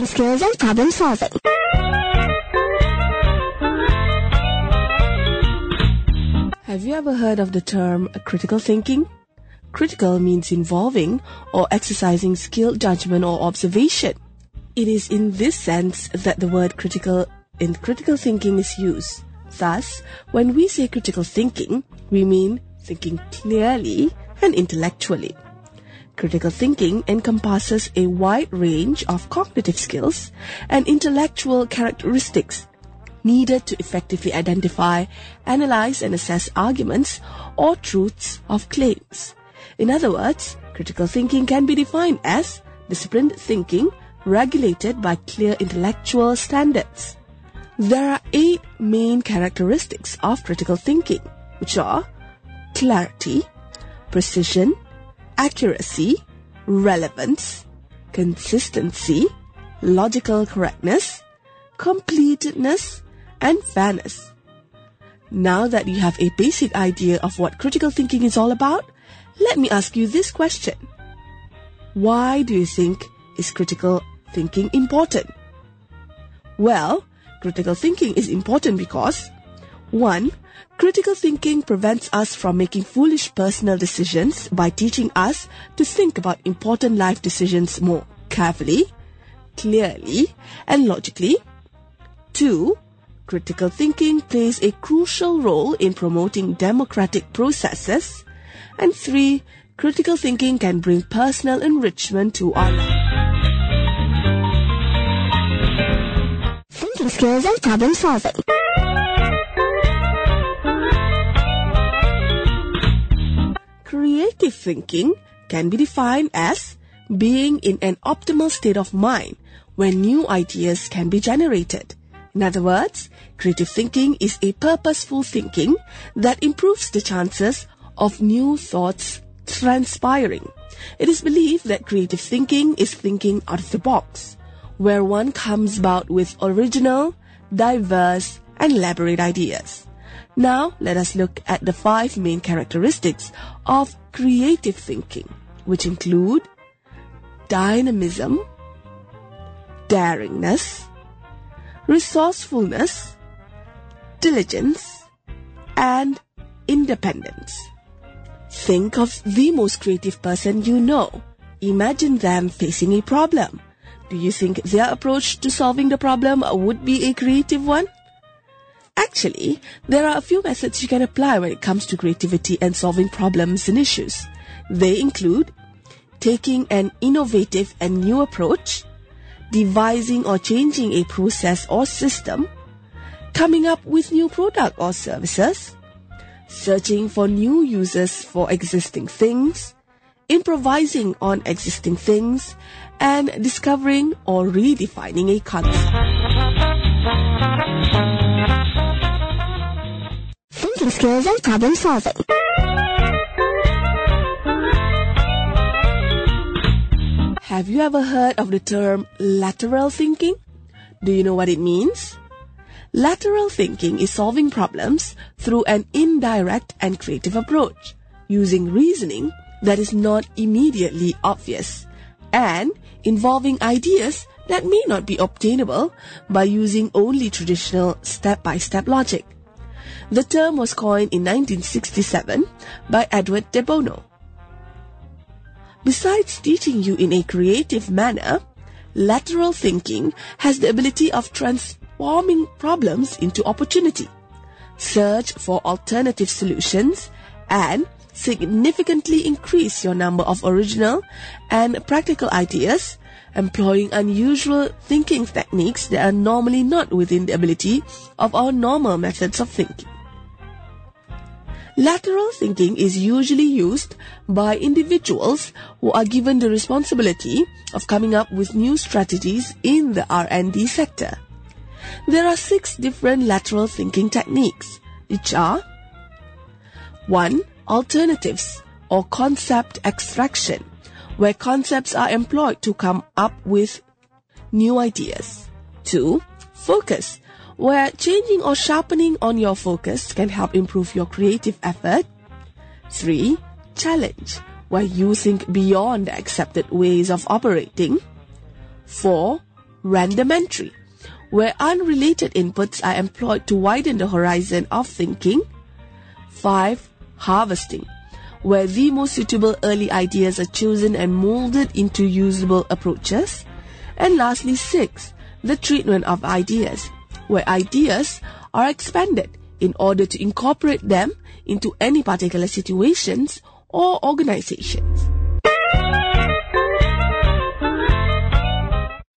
thinking skills and problem solving. Have you ever heard of the term critical thinking? Critical means involving or exercising skilled judgment or observation. It is in this sense that the word critical in critical thinking is used. Thus, when we say critical thinking, we mean thinking clearly and intellectually. Critical thinking encompasses a wide range of cognitive skills and intellectual characteristics needed to effectively identify, analyze, and assess arguments or truths of claims. In other words, critical thinking can be defined as disciplined thinking regulated by clear intellectual standards. There are eight main characteristics of critical thinking, which are clarity, precision, accuracy, relevance, consistency, logical correctness, completeness, and fairness. Now that you have a basic idea of what critical thinking is all about, let me ask you this question. Why do you think is critical thinking important? Well, critical thinking is important because 1. Critical thinking prevents us from making foolish personal decisions by teaching us to think about important life decisions more carefully, clearly, and logically. 2. Critical thinking plays a crucial role in promoting democratic processes. And 3. Critical thinking can bring personal enrichment to our life. Thinking skills and problem solving. Creative thinking can be defined as being in an optimal state of mind when new ideas can be generated. In other words, creative thinking is a purposeful thinking that improves the chances of new thoughts transpiring. It is believed that creative thinking is thinking out of the box, where one comes about with original, diverse, and elaborate ideas. Now, let us look at the five main characteristics of creative thinking, which include dynamism, daringness, resourcefulness, diligence, and independence. Think of the most creative person you know. Imagine them facing a problem. Do you think their approach to solving the problem would be a creative one? Actually, there are a few methods you can apply when it comes to creativity and solving problems and issues. They include taking an innovative and new approach, devising or changing a process or system, coming up with new product or services, searching for new uses for existing things, improvising on existing things, and discovering or redefining a concept. Thinking skills and problem solving. Have you ever heard of the term lateral thinking? Do you know what it means? Lateral thinking is solving problems through an indirect and creative approach, using reasoning that is not immediately obvious, and involving ideas that may not be obtainable by using only traditional step-by-step logic. The term was coined in 1967 by Edward de Bono. Besides teaching you in a creative manner, lateral thinking has the ability of transforming problems into opportunity, search for alternative solutions, and significantly increase your number of original and practical ideas, employing unusual thinking techniques that are normally not within the ability of our normal methods of thinking. Lateral thinking is usually used by individuals who are given the responsibility of coming up with new strategies in the R&D sector. There are six different lateral thinking techniques, which are 1. Alternatives or concept extraction, where concepts are employed to come up with new ideas. 2. Focus, where changing or sharpening on your focus can help improve your creative effort. 3. Challenge, where you think beyond accepted ways of operating. 4. random entry, where unrelated inputs are employed to widen the horizon of thinking. 5. Harvesting, where the most suitable early ideas are chosen and molded into usable approaches. And lastly, 6. The treatment of ideas, where ideas are expanded in order to incorporate them into any particular situations or organizations.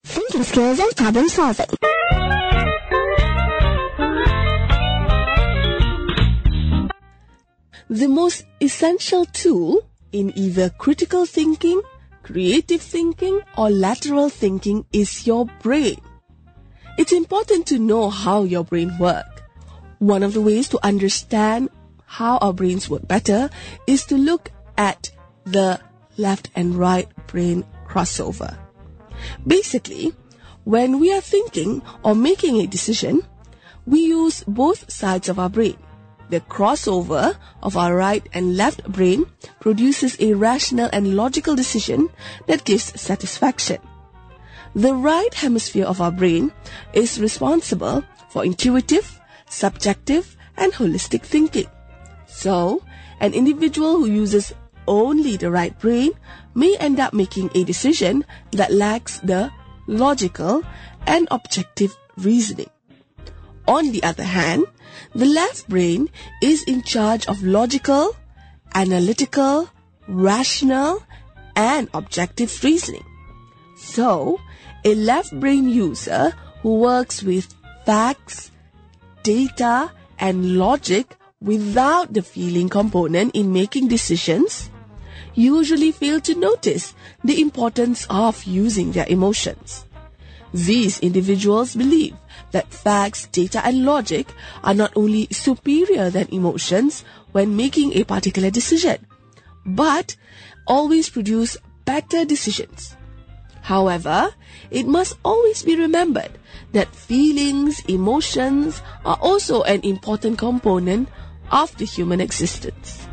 Thinking skills and problem solving. The most essential tool in either critical thinking, creative thinking, or lateral thinking is your brain. It's important to know how your brain works. One of the ways to understand how our brains work better is to look at the left and right brain crossover. Basically, when we are thinking or making a decision, we use both sides of our brain. The crossover of our right and left brain produces a rational and logical decision that gives satisfaction. The right hemisphere of our brain is responsible for intuitive, subjective, and holistic thinking. So, an individual who uses only the right brain may end up making a decision that lacks the logical and objective reasoning. On the other hand, the left brain is in charge of logical, analytical, rational, and objective reasoning. So, a left brain user who works with facts, data, and logic without the feeling component in making decisions usually fail to notice the importance of using their emotions. These individuals believe that facts, data, and logic are not only superior than emotions when making a particular decision, but always produce better decisions. However, it must always be remembered that feelings, emotions are also an important component of the human existence.